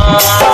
Mama.